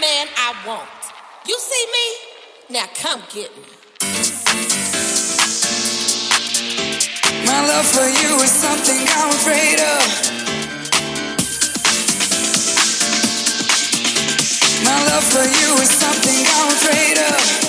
man I want. You see me? Now come get me. My love for you is something I'm afraid of. My love for you is something I'm afraid of.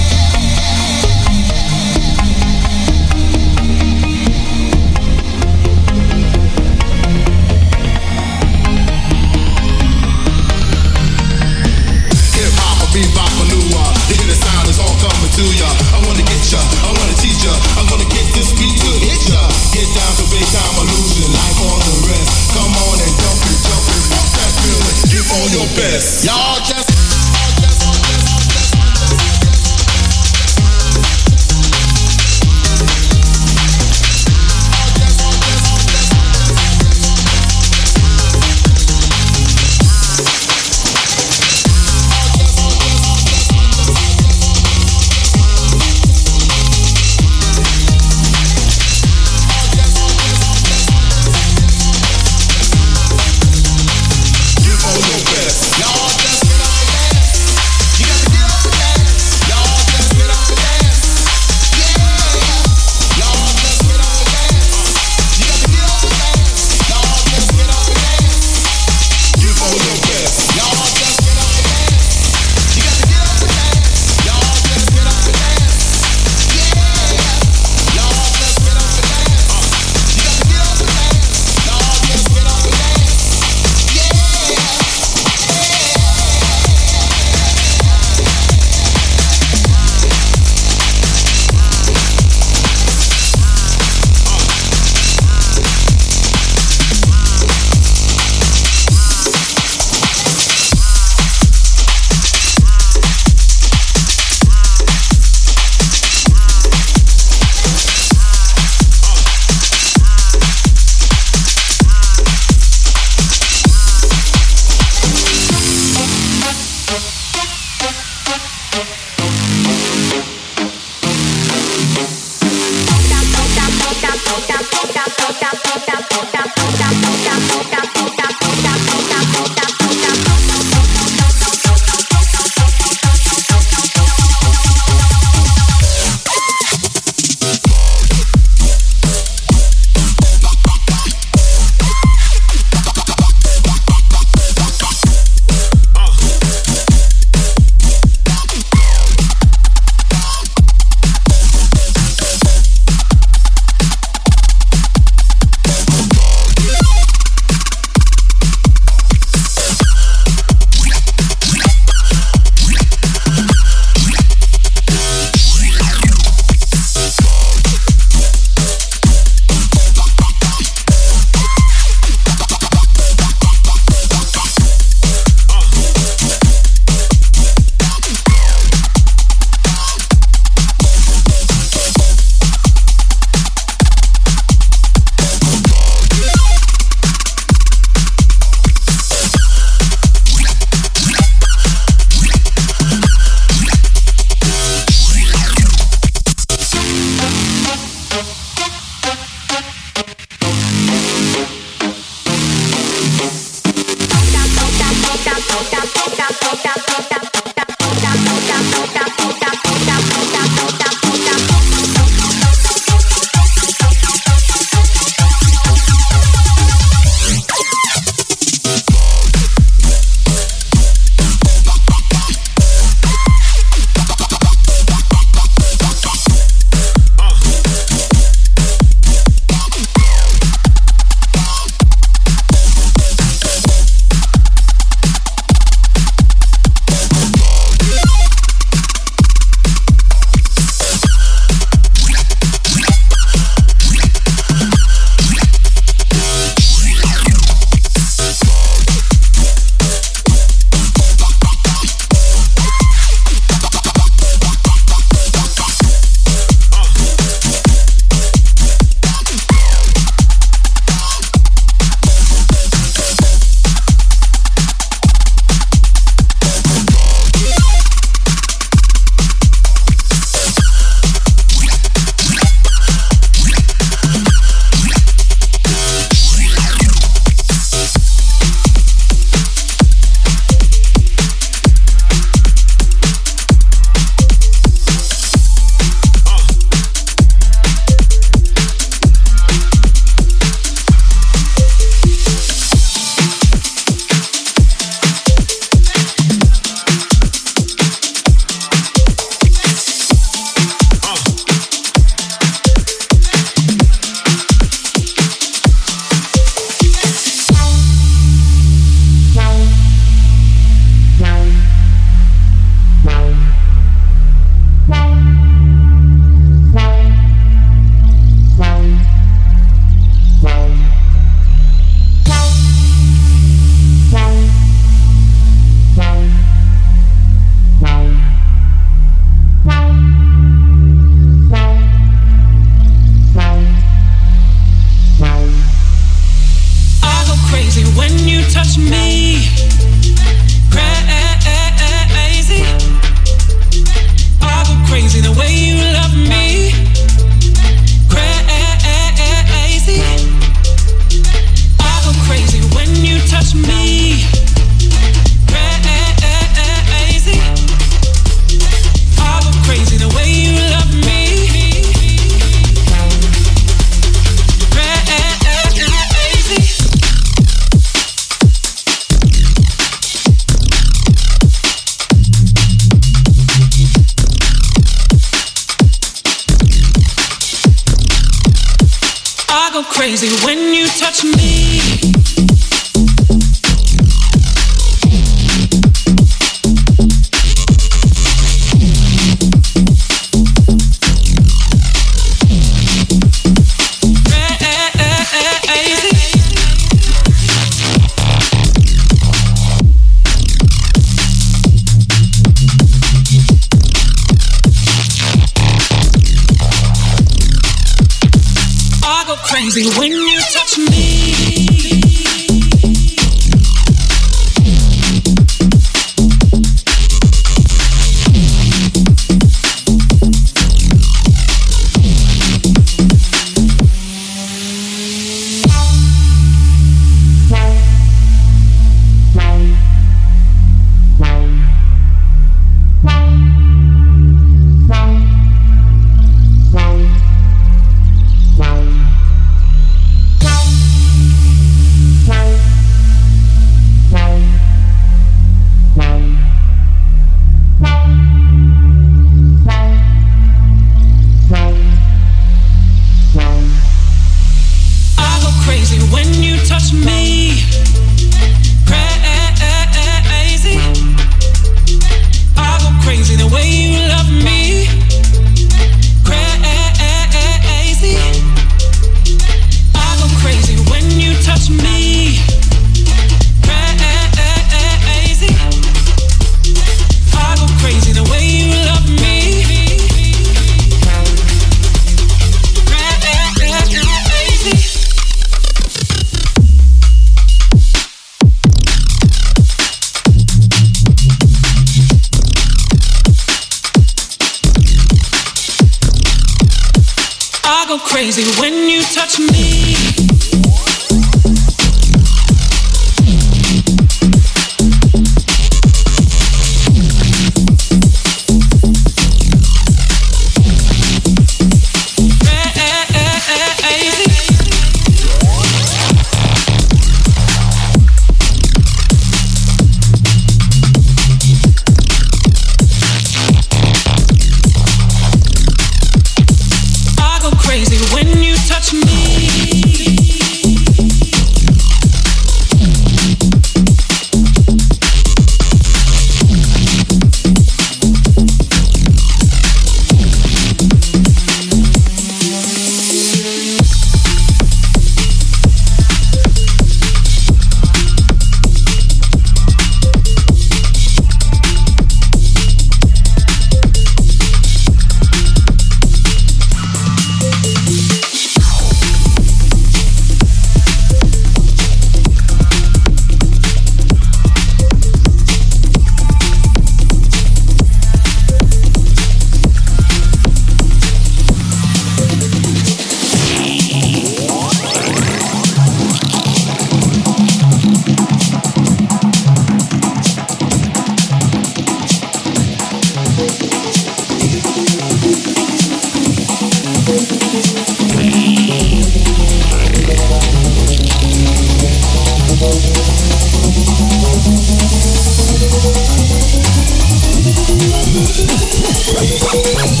Thank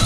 you.